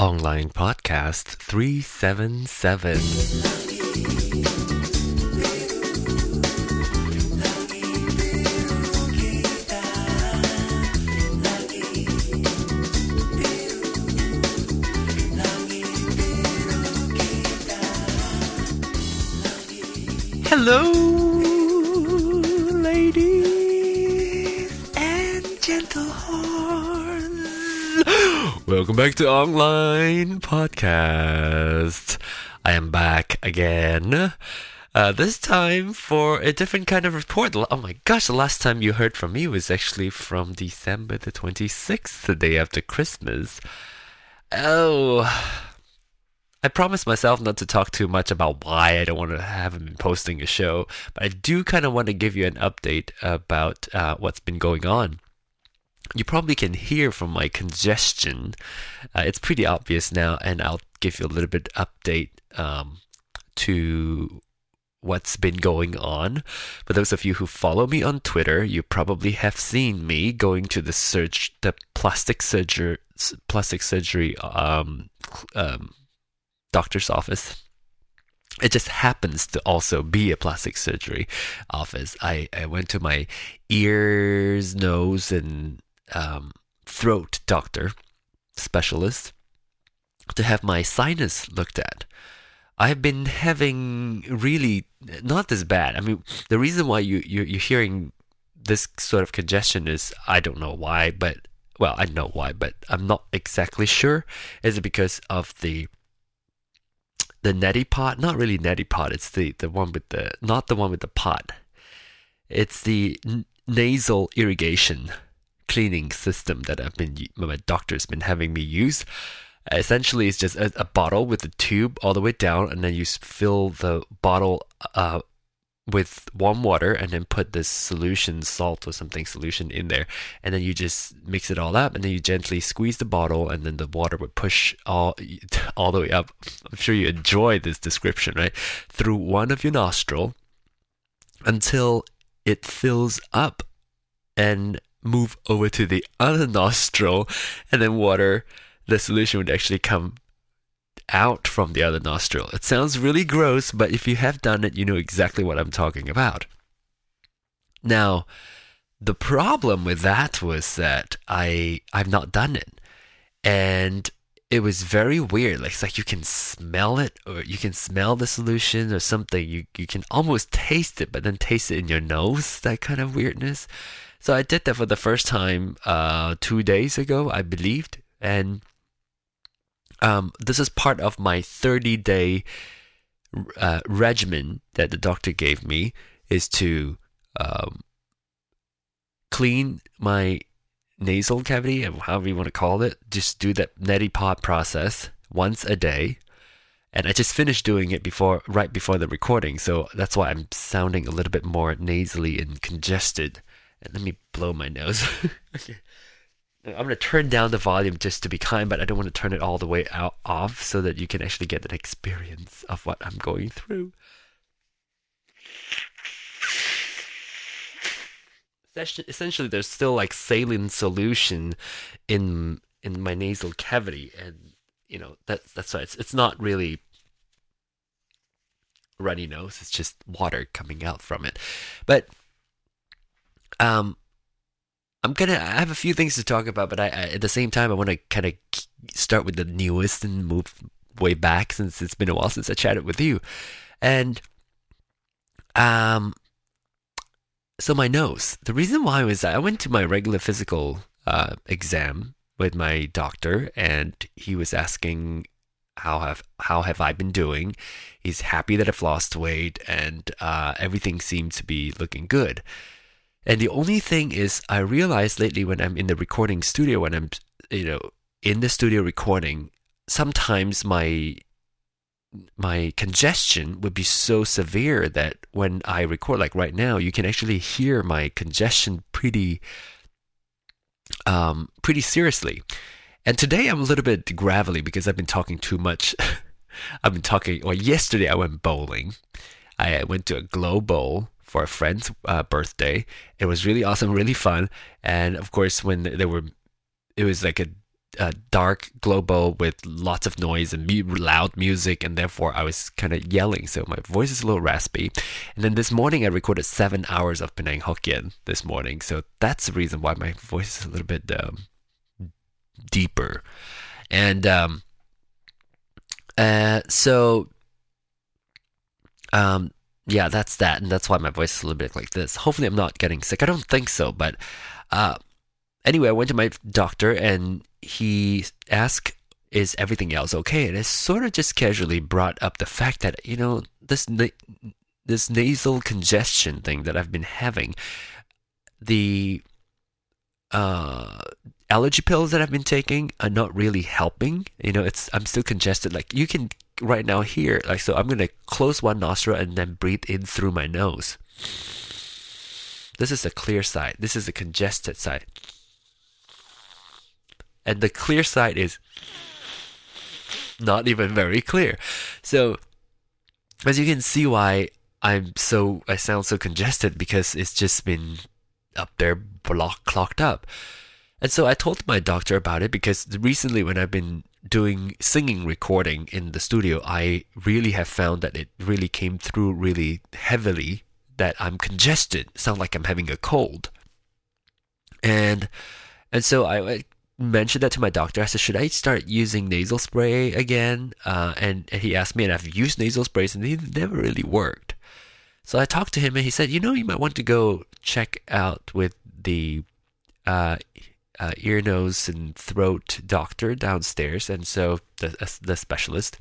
Online Podcast 377. Back to Online Podcast. I am back again. Uh, this time for a different kind of report. Oh my gosh, the last time you heard from me was actually from December the 26th, the day after Christmas. Oh, I promised myself not to talk too much about why I don't want to haven't been posting a show, but I do kind of want to give you an update about uh, what's been going on. You probably can hear from my congestion. Uh, it's pretty obvious now, and I'll give you a little bit update um, to what's been going on. For those of you who follow me on Twitter, you probably have seen me going to the search the plastic surgery, plastic surgery um, um, doctor's office. It just happens to also be a plastic surgery office. I, I went to my ears, nose, and um, throat doctor specialist to have my sinus looked at. I've been having really not this bad. I mean, the reason why you, you you're hearing this sort of congestion is I don't know why, but well, I know why, but I'm not exactly sure. Is it because of the the neti pot? Not really neti pot. It's the the one with the not the one with the pot. It's the nasal irrigation cleaning system that I've been my doctor's been having me use. Essentially, it's just a, a bottle with a tube all the way down, and then you fill the bottle uh, with warm water and then put this solution, salt or something solution in there. And then you just mix it all up and then you gently squeeze the bottle and then the water would push all, all the way up. I'm sure you enjoy this description, right? Through one of your nostril until it fills up and move over to the other nostril and then water, the solution would actually come out from the other nostril. It sounds really gross, but if you have done it, you know exactly what I'm talking about. Now, the problem with that was that I I've not done it. And it was very weird. Like it's like you can smell it or you can smell the solution or something. You you can almost taste it, but then taste it in your nose, that kind of weirdness. So I did that for the first time uh, two days ago, I believed. And um, this is part of my 30 day uh, regimen that the doctor gave me is to um, clean my nasal cavity, however you want to call it. Just do that neti pot process once a day. And I just finished doing it before, right before the recording, so that's why I'm sounding a little bit more nasally and congested. And let me blow my nose. okay. I'm going to turn down the volume just to be kind, but I don't want to turn it all the way out off so that you can actually get an experience of what I'm going through. Essentially, there's still like saline solution in in my nasal cavity, and you know that's that's why it's it's not really runny nose. It's just water coming out from it, but um I'm gonna. I have a few things to talk about, but I, I at the same time I want to kind of start with the newest and move way back since it's been a while since I chatted with you, and um, so my nose. The reason why was I went to my regular physical uh, exam with my doctor, and he was asking how have how have I been doing. He's happy that I've lost weight, and uh, everything seems to be looking good. And the only thing is, I realize lately when I'm in the recording studio, when I'm, you know, in the studio recording, sometimes my my congestion would be so severe that when I record, like right now, you can actually hear my congestion pretty, um, pretty seriously. And today I'm a little bit gravelly because I've been talking too much. I've been talking. Well, yesterday I went bowling. I went to a glow bowl for a friend's uh, birthday. It was really awesome, really fun, and of course, when they were, it was like a uh, dark global with lots of noise and mu- loud music, and therefore I was kind of yelling, so my voice is a little raspy. And then this morning I recorded seven hours of Penang Hokkien this morning, so that's the reason why my voice is a little bit um, deeper. And um, uh, so um, yeah, that's that, and that's why my voice is a little bit like this. Hopefully, I'm not getting sick. I don't think so, but uh, anyway, I went to my doctor, and he asked, "Is everything else okay?" And I sort of just casually brought up the fact that you know this na- this nasal congestion thing that I've been having, the uh, allergy pills that I've been taking are not really helping. You know, it's I'm still congested. Like you can right now here, like so I'm gonna close one nostril and then breathe in through my nose. This is the clear side. This is the congested side. And the clear side is not even very clear. So as you can see why I'm so I sound so congested because it's just been up there block clogged up. And so I told my doctor about it because recently when I've been doing singing recording in the studio, I really have found that it really came through really heavily that I'm congested, sound like I'm having a cold. And and so I, I mentioned that to my doctor. I said, should I start using nasal spray again? Uh, and, he asked me, and I've used nasal sprays, and they never really worked. So I talked to him, and he said, you know, you might want to go check out with the uh, uh, ear, nose, and throat doctor downstairs, and so the uh, the specialist.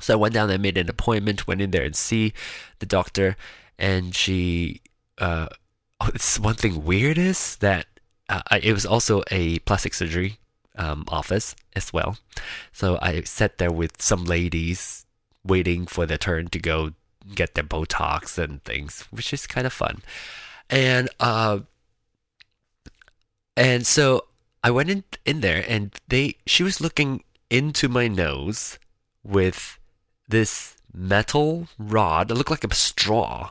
So I went down and made an appointment. Went in there and see the doctor, and she. Uh, oh, it's one thing weird is that uh, it was also a plastic surgery um, office as well. So I sat there with some ladies waiting for their turn to go get their Botox and things, which is kind of fun. And uh, and so I went in in there and they she was looking into my nose with this metal rod. It looked like a straw.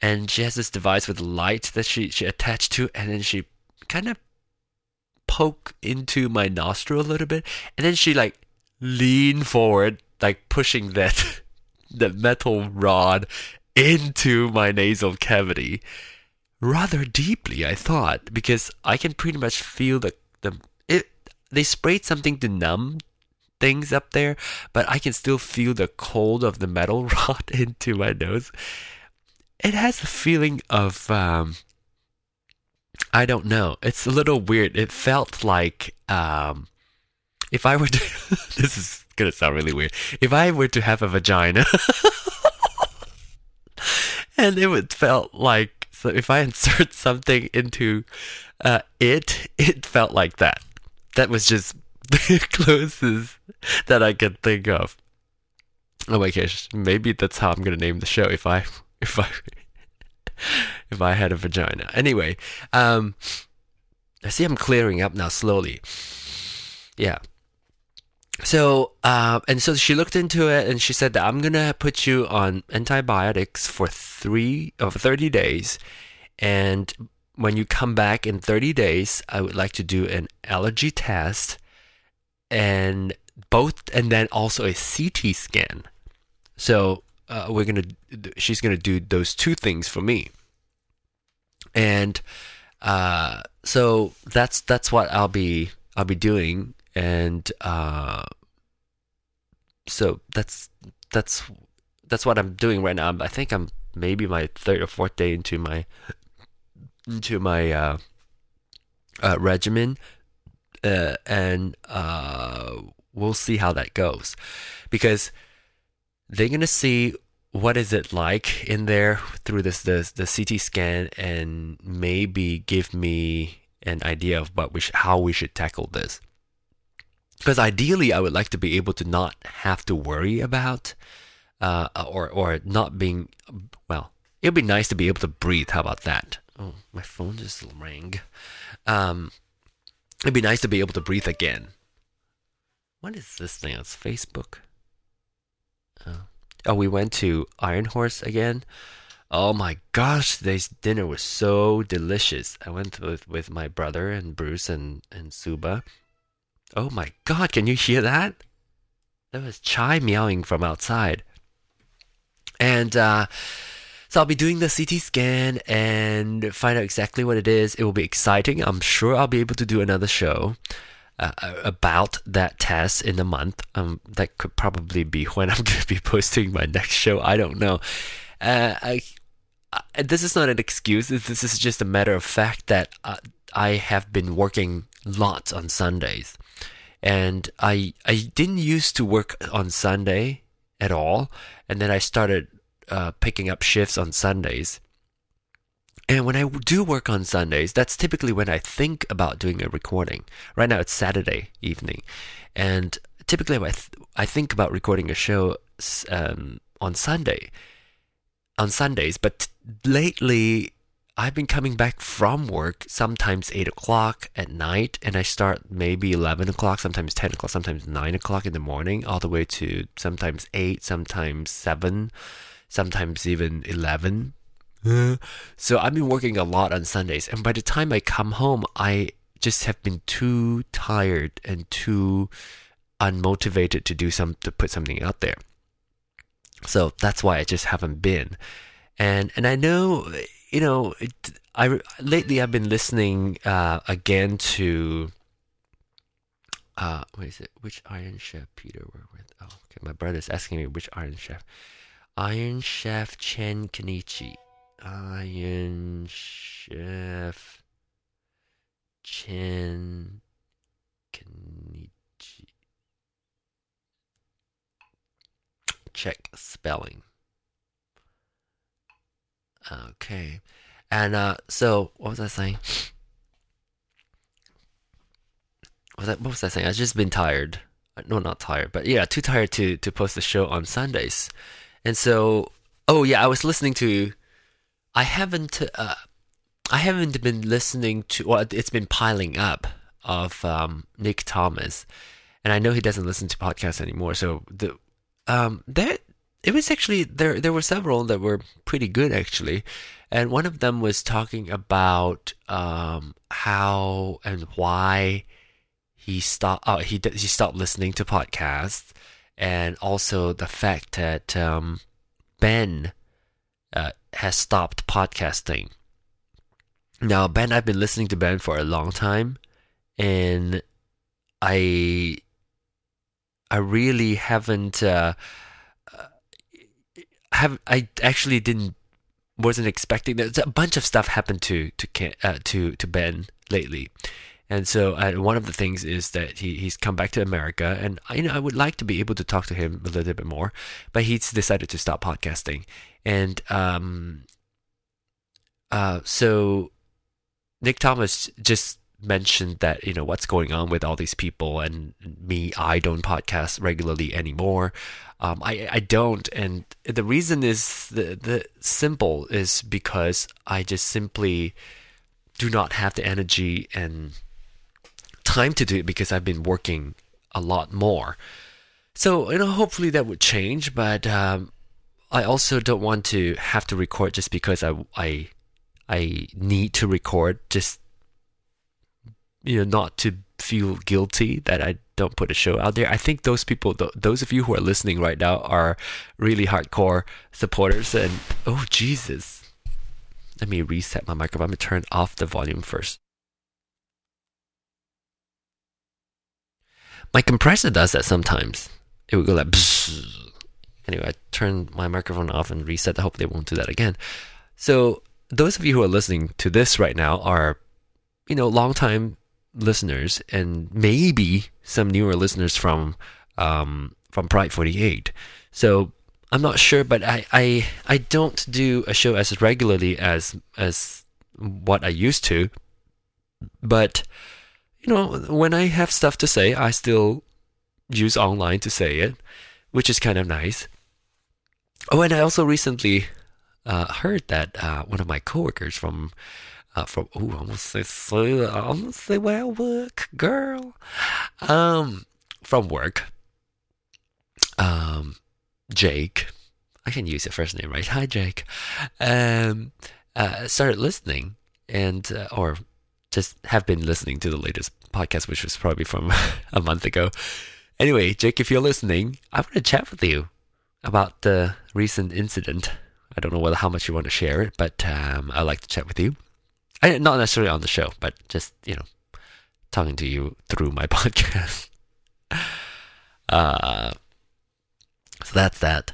And she has this device with light that she, she attached to and then she kind of poke into my nostril a little bit and then she like lean forward like pushing that that metal rod into my nasal cavity rather deeply, I thought, because I can pretty much feel the the it. They sprayed something to numb things up there, but I can still feel the cold of the metal rod into my nose. It has a feeling of um, I don't know. It's a little weird. It felt like um, if I were to this is gonna sound really weird. If I were to have a vagina and it would felt like so if I insert something into uh, it, it felt like that. That was just the closest that I could think of. Oh my gosh, maybe that's how I'm gonna name the show if I if I if I had a vagina. Anyway, um, I see I'm clearing up now slowly. Yeah. So, uh, and so she looked into it and she said that I'm gonna put you on antibiotics for three or 30 days, and when you come back in 30 days, I would like to do an allergy test, and both, and then also a CT scan. So uh, we're gonna, she's gonna do those two things for me, and uh, so that's that's what I'll be I'll be doing and uh, so that's that's that's what I'm doing right now. I think I'm maybe my third or fourth day into my into my uh, uh, regimen, uh, and uh, we'll see how that goes, because they're gonna see what is it like in there through this the the CT scan and maybe give me an idea of what we sh- how we should tackle this because ideally I would like to be able to not have to worry about uh, or or not being well. It'd be nice to be able to breathe. How about that? Oh, my phone just rang. Um, it'd be nice to be able to breathe again. What is this thing? It's Facebook. Oh. oh, we went to Iron Horse again. Oh my gosh, today's dinner was so delicious. I went with with my brother and Bruce and and Suba Oh my god, can you hear that? That was Chai meowing from outside. And uh, so I'll be doing the CT scan and find out exactly what it is. It will be exciting. I'm sure I'll be able to do another show uh, about that test in a month. Um, that could probably be when I'm going to be posting my next show. I don't know. Uh, I, I, this is not an excuse. This is just a matter of fact that uh, I have been working lots on Sundays, and I I didn't used to work on Sunday at all, and then I started uh, picking up shifts on Sundays. And when I do work on Sundays, that's typically when I think about doing a recording. Right now it's Saturday evening, and typically I, th- I think about recording a show um, on Sunday, on Sundays. But lately, I've been coming back from work sometimes eight o'clock at night, and I start maybe eleven o'clock, sometimes ten o'clock, sometimes nine o'clock in the morning, all the way to sometimes eight, sometimes seven, sometimes even eleven so I've been working a lot on Sundays, and by the time I come home, I just have been too tired and too unmotivated to do some to put something out there. So that's why I just haven't been. And and I know, you know, it, I lately I've been listening uh, again to. Uh, what is it? Which Iron Chef Peter were with? Oh, okay. My brother's asking me which Iron Chef. Iron Chef Chen Kenichi. Iron Chef Chen Kenichi. Check spelling. Okay. And uh, so, what was I saying? What was, that, what was I saying? I've just been tired. No, not tired, but yeah, too tired to, to post the show on Sundays. And so, oh yeah, I was listening to I haven't uh, I haven't been listening to well it's been piling up of um, Nick Thomas and I know he doesn't listen to podcasts anymore so the um there it was actually there there were several that were pretty good actually and one of them was talking about um how and why he stopped uh, he he stopped listening to podcasts and also the fact that um Ben uh, has stopped podcasting. Now, Ben, I've been listening to Ben for a long time, and I, I really haven't. Uh have I actually didn't wasn't expecting that. A bunch of stuff happened to to uh, to to Ben lately, and so one of the things is that he, he's come back to America, and you know I would like to be able to talk to him a little bit more, but he's decided to stop podcasting, and um, uh, so Nick Thomas just mentioned that you know what's going on with all these people and me I don't podcast regularly anymore. Um, I I don't. And the reason is the the simple is because I just simply do not have the energy and time to do it because I've been working a lot more. So you know hopefully that would change but um, I also don't want to have to record just because I I I need to record just you know not to feel guilty that I don't put a show out there. I think those people th- those of you who are listening right now are really hardcore supporters and oh Jesus. Let me reset my microphone. I'm going to turn off the volume first. My compressor does that sometimes. It would go like Anyway, I turned my microphone off and reset. I hope they won't do that again. So, those of you who are listening to this right now are, you know, longtime listeners and maybe some newer listeners from um, from Pride 48. So I'm not sure, but I, I I don't do a show as regularly as as what I used to. But you know, when I have stuff to say, I still use online to say it, which is kind of nice. Oh, and I also recently uh, heard that uh, one of my coworkers from uh, from oh, I almost say so, almost say well work girl, um, from work, um, Jake, I can use your first name right. Hi, Jake. Um, uh, started listening and uh, or just have been listening to the latest podcast, which was probably from a month ago. Anyway, Jake, if you're listening, I want to chat with you about the recent incident. I don't know whether how much you want to share it, but um, I'd like to chat with you. Not necessarily on the show, but just you know, talking to you through my podcast. uh, so that's that.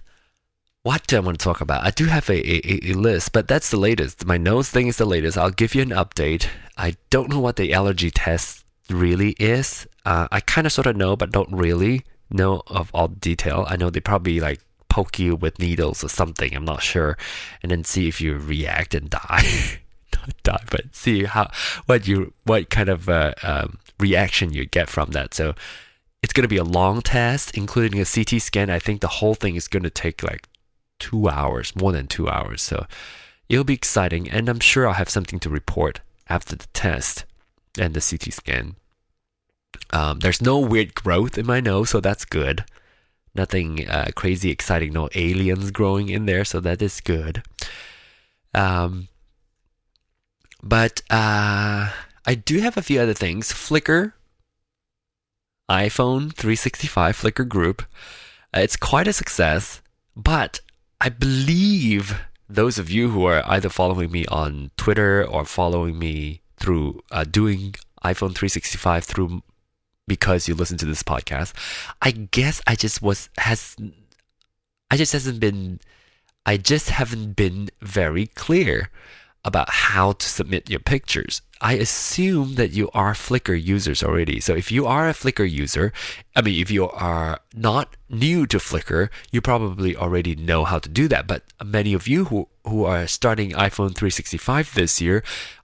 What do I want to talk about? I do have a, a, a list, but that's the latest. My nose thing is the latest. I'll give you an update. I don't know what the allergy test really is. Uh, I kind of sort of know, but don't really know of all the detail. I know they probably like poke you with needles or something. I'm not sure, and then see if you react and die. die, but see how what you what kind of uh, um, reaction you get from that. So it's going to be a long test, including a CT scan. I think the whole thing is going to take like two hours, more than two hours. So it'll be exciting, and I'm sure I'll have something to report after the test and the CT scan. Um, there's no weird growth in my nose, so that's good. Nothing uh, crazy exciting, no aliens growing in there, so that is good. Um, but uh, I do have a few other things. Flickr, iPhone 365 Flickr group. Uh, it's quite a success, but I believe those of you who are either following me on Twitter or following me through uh, doing iPhone 365 through because you listen to this podcast, I guess I just was has I just hasn't been I just haven't been very clear about how to submit your pictures. I assume that you are Flickr users already. So if you are a Flickr user, I mean, if you are not new to Flickr, you probably already know how to do that. But many of you who, who are starting iPhone 365 this year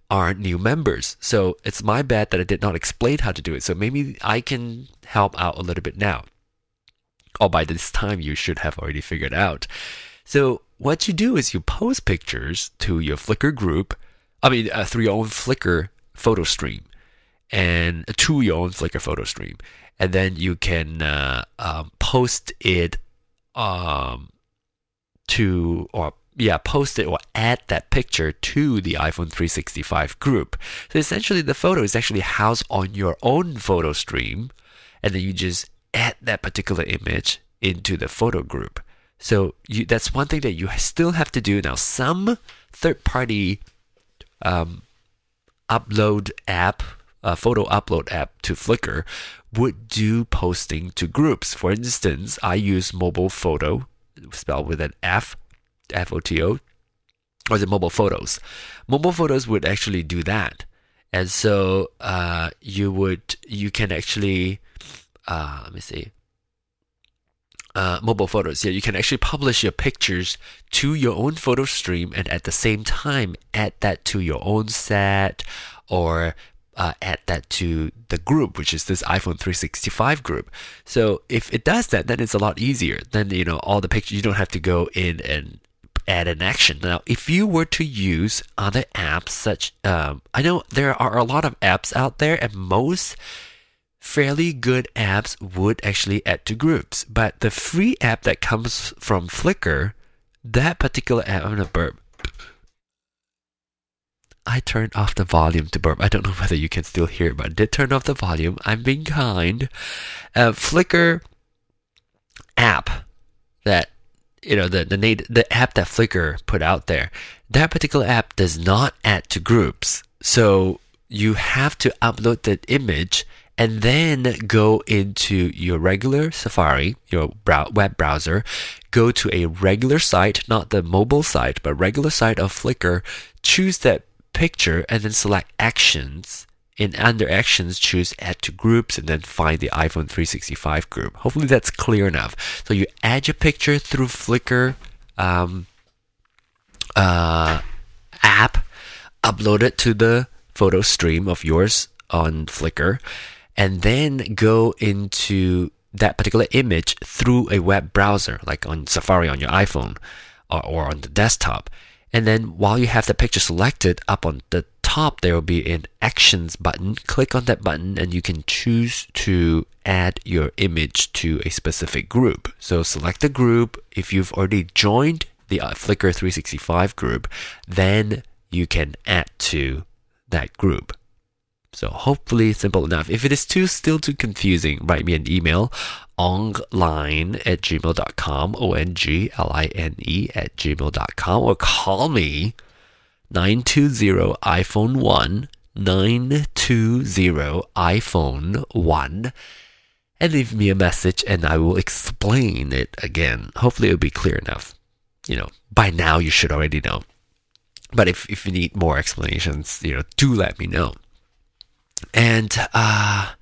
are new members. So it's my bad that I did not explain how to do it. So maybe I can help out a little bit now. Or by this time, you should have already figured out. So what you do is you post pictures to your Flickr group I mean, uh, through your own Flickr photo stream and to your own Flickr photo stream, and then you can uh, um, post it um, to or yeah, post it or add that picture to the iPhone 365 group. So essentially, the photo is actually housed on your own photo stream, and then you just add that particular image into the photo group. So you, that's one thing that you still have to do now. Some third-party um, upload app, a photo upload app to Flickr would do posting to groups. For instance, I use Mobile Foto, spelled with an F, F O T O, or the Mobile Fotos. Mobile Fotos would actually do that, and so uh, you would you can actually uh, let me see uh, Mobile Fotos. Yeah, you can actually publish your pictures to your own photo stream and at the same time add that to your own set or uh, add that to the group, which is this iPhone 365 group. So if it does that, then it's a lot easier. Then you know all the pictures. You don't have to go in and add an action. Now, if you were to use other apps, such um, I know there are a lot of apps out there, and most fairly good apps would actually add to groups. But the free app that comes from Flickr, that particular app, I'm gonna burp. I turned off the volume to burp. I don't know whether you can still hear it, but I did turn off the volume. I'm being kind. Uh, Flickr app that you know the the the app that Flickr put out there. That particular app does not add to groups, so you have to upload that image and then go into your regular Safari, your web browser, go to a regular site, not the mobile site, but regular site of Flickr, choose that picture and then select actions. In under actions, choose add to groups and then find the iPhone 365 group. Hopefully that's clear enough. So you add your picture through Flickr um, uh, app, upload it to the photo stream of yours on Flickr, and then go into that particular image through a web browser, like on Safari on your iPhone or, or on the desktop. And then while you have the picture selected, up on the top there will be an actions button. Click on that button and you can choose to add your image to a specific group. So select the group. If you've already joined the uh, Flickr 365 group, then you can add to that group. So hopefully simple enough. If it is too still too confusing, write me an email ongline at gmail.com, O-N-G-L-I-N-E at gmail.com, or call me 920 iPhone 1, 920 iPhone 1, and leave me a message and I will explain it again. Hopefully it'll be clear enough. You know, by now you should already know. But if, if you need more explanations, you know, do let me know. And uh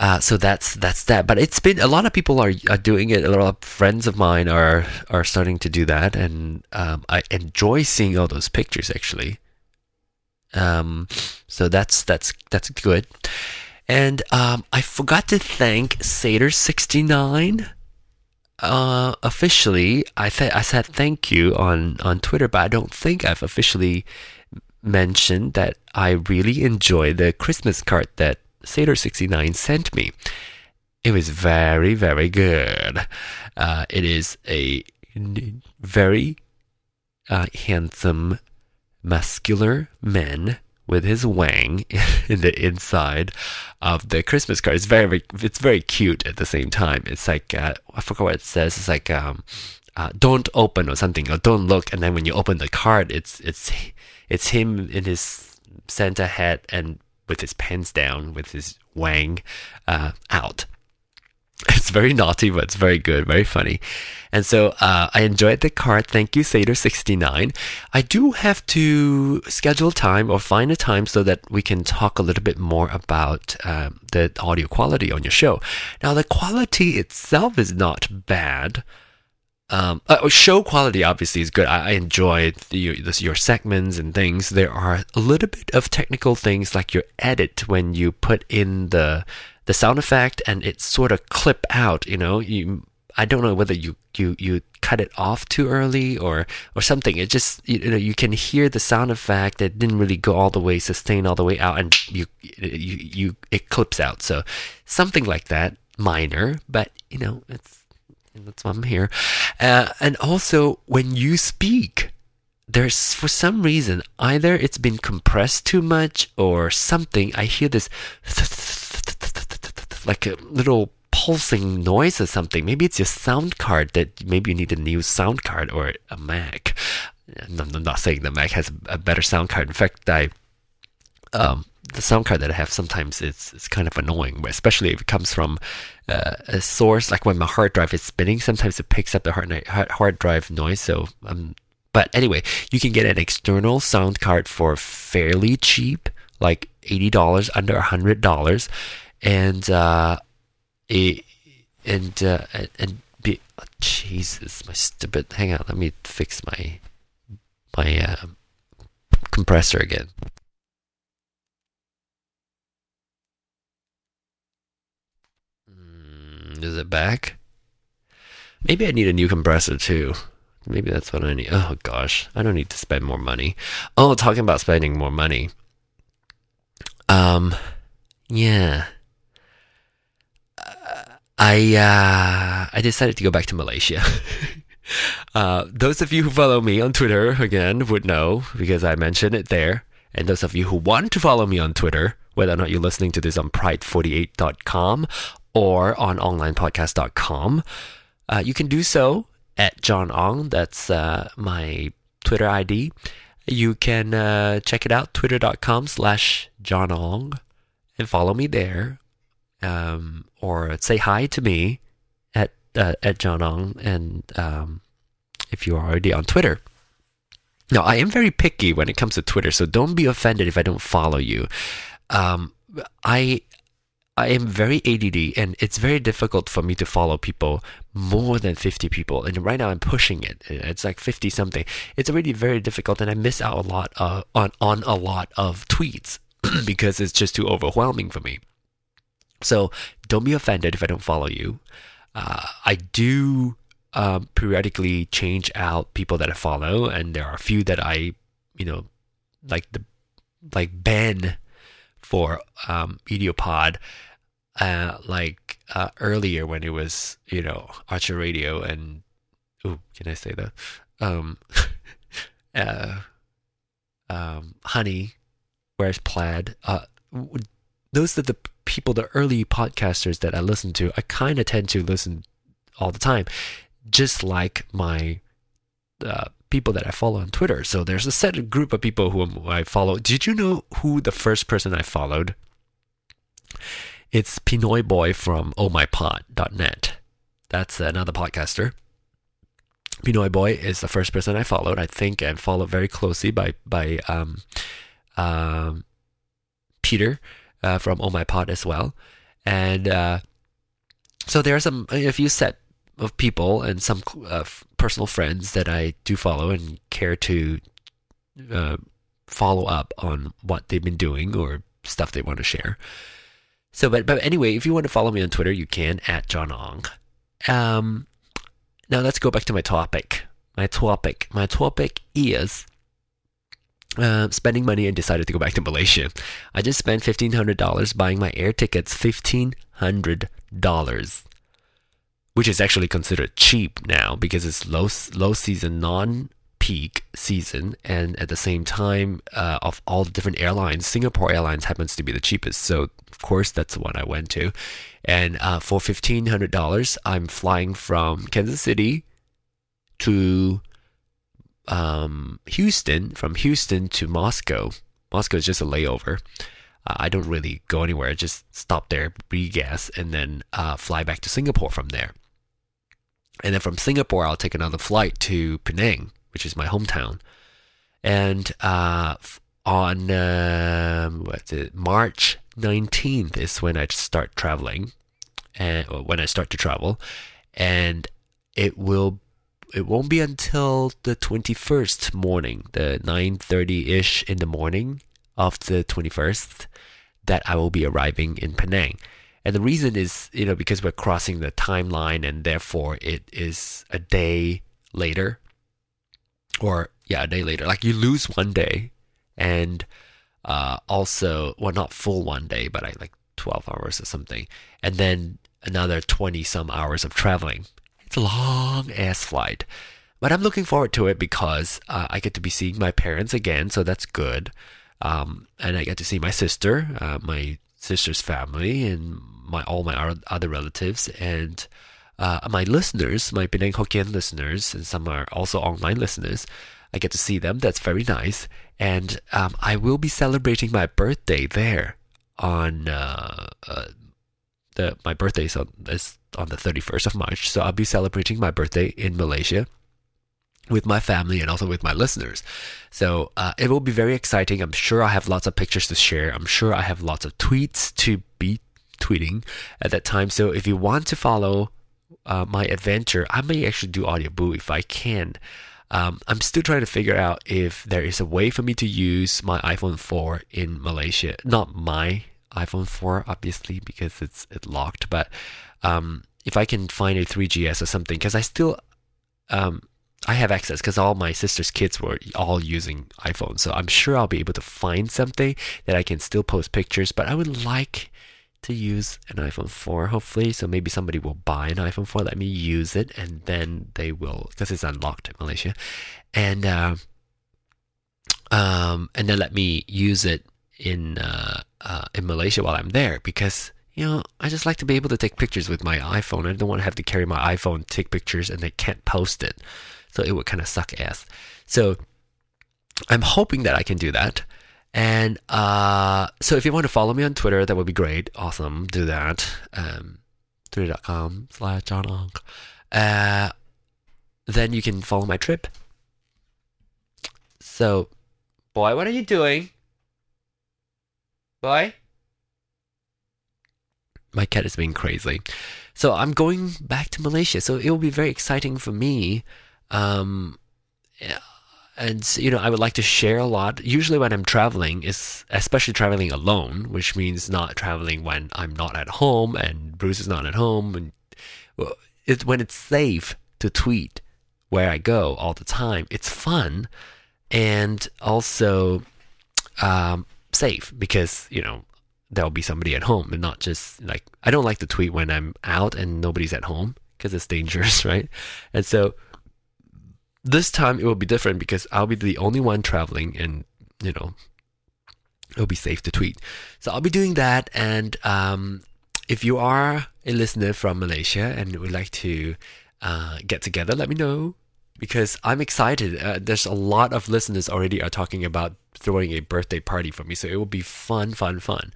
uh, so that's that's that. But it's been a lot of people are, are doing it. A lot of friends of mine are are starting to do that, and um, I enjoy seeing all those pictures actually. Um, so that's that's that's good. And um, I forgot to thank Sater69. Uh, officially, I th- I said thank you on on Twitter, but I don't think I've officially mentioned that I really enjoy the Christmas card that Sater69 sent me. It was very, very good. Uh, it is a very uh, handsome, muscular man with his wang in the inside of the Christmas card. It's very, it's very cute at the same time. It's like uh, I forgot what it says. It's like um, uh, "Don't open" or something, or "Don't look." And then when you open the card, it's it's it's him in his Santa hat and with his pants down, with his wang uh, out. It's very naughty, but it's very good, very funny. And so uh, I enjoyed the card. Thank you, Sater69. I do have to schedule time or find a time so that we can talk a little bit more about um, the audio quality on your show. Now, the quality itself is not bad. Um, uh, show quality obviously is good. I, I enjoy your, your segments and things. There are a little bit of technical things like your edit when you put in the the sound effect and it sort of clip out. You know, you I don't know whether you you you cut it off too early or or something. It just you, know you can hear the sound effect that didn't really go all the way, sustain all the way out, and you you you it clips out. So something like that, minor, but you know it's and that's why I'm here. Uh, and also, when you speak, there's for some reason either it's been compressed too much or something. I hear this like a little pulsing noise or something. Maybe it's your sound card that maybe you need a new sound card or a Mac. I'm not saying the Mac has a better sound card. In fact, I um, the sound card that I have sometimes it's it's kind of annoying, especially if it comes from uh, a source like when my hard drive is spinning. Sometimes it picks up the hard hard drive noise. So um, but anyway, you can get an external sound card for fairly cheap, like eighty dollars, under hundred dollars, and uh, it, and uh, and be oh, Jesus, my stupid. Hang on, let me fix my my uh, compressor again. Is it back? Maybe I need a new compressor too. Maybe that's what I need. Oh gosh, I don't need to spend more money. Oh, talking about spending more money. Um, yeah. Uh, I uh, I decided to go back to Malaysia. uh, those of you who follow me on Twitter again would know because I mentioned it there. And those of you who want to follow me on Twitter, whether or not you're listening to this on pride48.com or on onlinepodcast.com. Uh, you can do so at John Ong. That's uh, my Twitter ID. You can uh, check it out, twitter.com slash John Ong, and follow me there. Um, or say hi to me at uh, at John Ong, and um, if you are already on Twitter. Now, I am very picky when it comes to Twitter, so don't be offended if I don't follow you. Um, I I am very ADD and it's very difficult for me to follow people more than 50 people. And right now I'm pushing it. It's like 50 something. It's already very difficult and I miss out a lot uh, on, on a lot of tweets because it's just too overwhelming for me. So don't be offended if I don't follow you. Uh, I do um, periodically change out people that I follow, and there are a few that I, you know, like the like Ben for um, Idiopod uh, like uh, earlier when it was you know Archer Radio and oh can I say that um, uh, um, Honey wears plaid uh, those are the people, the early podcasters that I listen to. I kind of tend to listen all the time, just like my uh, people that I follow on Twitter. So there's a set group of people who I follow. Did you know who the first person I followed? It's Pinoy Boy from ohmypod.net. That's another podcaster. Pinoy Boy is the first person I followed, I think, and followed very closely by by um, um, Peter uh, from Oh as well. And uh, so there are some a few set of people and some uh, personal friends that I do follow and care to uh, follow up on what they've been doing or stuff they want to share. So, but but anyway, if you want to follow me on Twitter, you can at John Ong. Um, now let's go back to my topic. My topic. My topic is uh, spending money and decided to go back to Malaysia. I just spent fifteen hundred dollars buying my air tickets. Fifteen hundred dollars, which is actually considered cheap now because it's low low season, non peak season, and at the same time, uh, of all the different airlines, Singapore Airlines happens to be the cheapest. So of course that's the one I went to, and uh, for fifteen hundred dollars, I'm flying from Kansas City to um, Houston, from Houston to Moscow. Moscow is just a layover. Uh, I don't really go anywhere. I just stop there, breathe gas, and then uh, fly back to Singapore from there. And then from Singapore, I'll take another flight to Penang, which is my hometown. And uh, on um, what's it, March 19th is when I start traveling, and when I start to travel, and it will it won't be until the 21st morning, the 9:30ish in the morning of the 21st that I will be arriving in Penang. And the reason is, you know, because we're crossing the timeline and therefore it is a day later. Or yeah, a day later. Like you lose one day and uh, also well not full one day, but I like 12 hours or something. And then another 20 some hours of traveling. It's a long ass flight. But I'm looking forward to it because uh, I get to be seeing my parents again, so that's good. Um, and I get to see my sister, uh, my sister's family, and my all my other relatives, and uh, my listeners, my Penang Hokkien listeners, and some are also online listeners. I get to see them. That's very nice. And um, I will be celebrating my birthday there on uh, uh, the my birthday is on, is on the 31st of March. So I'll be celebrating my birthday in Malaysia with my family and also with my listeners. So uh, it will be very exciting. I'm sure I have lots of pictures to share. I'm sure I have lots of tweets to be tweeting at that time. So if you want to follow uh, my adventure, I may actually do audio if I can. Um, I'm still trying to figure out if there is a way for me to use my iPhone 4 in Malaysia. Not my iPhone 4, obviously, because it's it locked. But um, if I can find a 3GS or something, because I still um, I have access because all my sister's kids were all using iPhone, so I'm sure I'll be able to find something that I can still post pictures. But I would like to use an iPhone 4, hopefully. So maybe somebody will buy an iPhone 4, let me use it, and then they will because it's unlocked in Malaysia, and uh, um, and then let me use it in uh, uh, in Malaysia while I'm there because you know I just like to be able to take pictures with my iPhone. I don't want to have to carry my iPhone, take pictures, and they can't post it, so it would kind of suck ass. So I'm hoping that I can do that. And uh, so if you want to follow me on Twitter, that would be great. Awesome. Do that. Um, Twitter.com slash John. Uh, then you can follow my trip. So, boy, what are you doing? Boy? My cat is being crazy. So I'm going back to Malaysia. So it will be very exciting for me. Um, and you know, I would like to share a lot. Usually, when I'm traveling, is especially traveling alone, which means not traveling when I'm not at home and Bruce is not at home, and well, it, when it's safe to tweet where I go all the time. It's fun and also um, safe because you know there'll be somebody at home and not just like I don't like to tweet when I'm out and nobody's at home because it's dangerous, right? And so this time it will be different because I'll be the only one traveling and you know it'll be safe to tweet. So I'll be doing that. And um, if you are a listener from Malaysia and would like to uh, get together, let me know because I'm excited. Uh, there's a lot of listeners already are talking about throwing a birthday party for me, so it will be fun, fun, fun.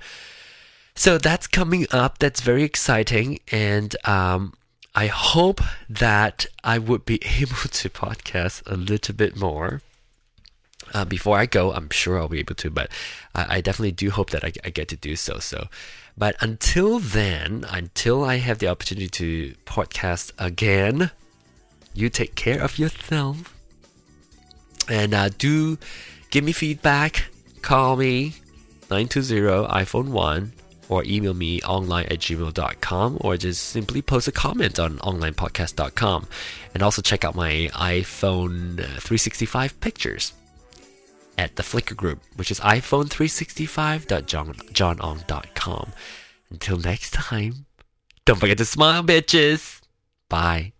So that's coming up. That's very exciting, and um, I hope that I would be able to podcast a little bit more. Uh, before I go, I'm sure I'll be able to, but I, I definitely do hope that I, I, get to do so. So, but until then, until I have the opportunity to podcast again, you take care of yourself, and uh, do give me feedback. Call me 920 iPhone 1 or email me online at gmail.com or just simply post a comment on onlinepodcast.com and also check out my iPhone uh, 365 pictures at the Flickr group, which is iPhone365.johnong.com. Until next time, don't forget to smile, bitches. Bye.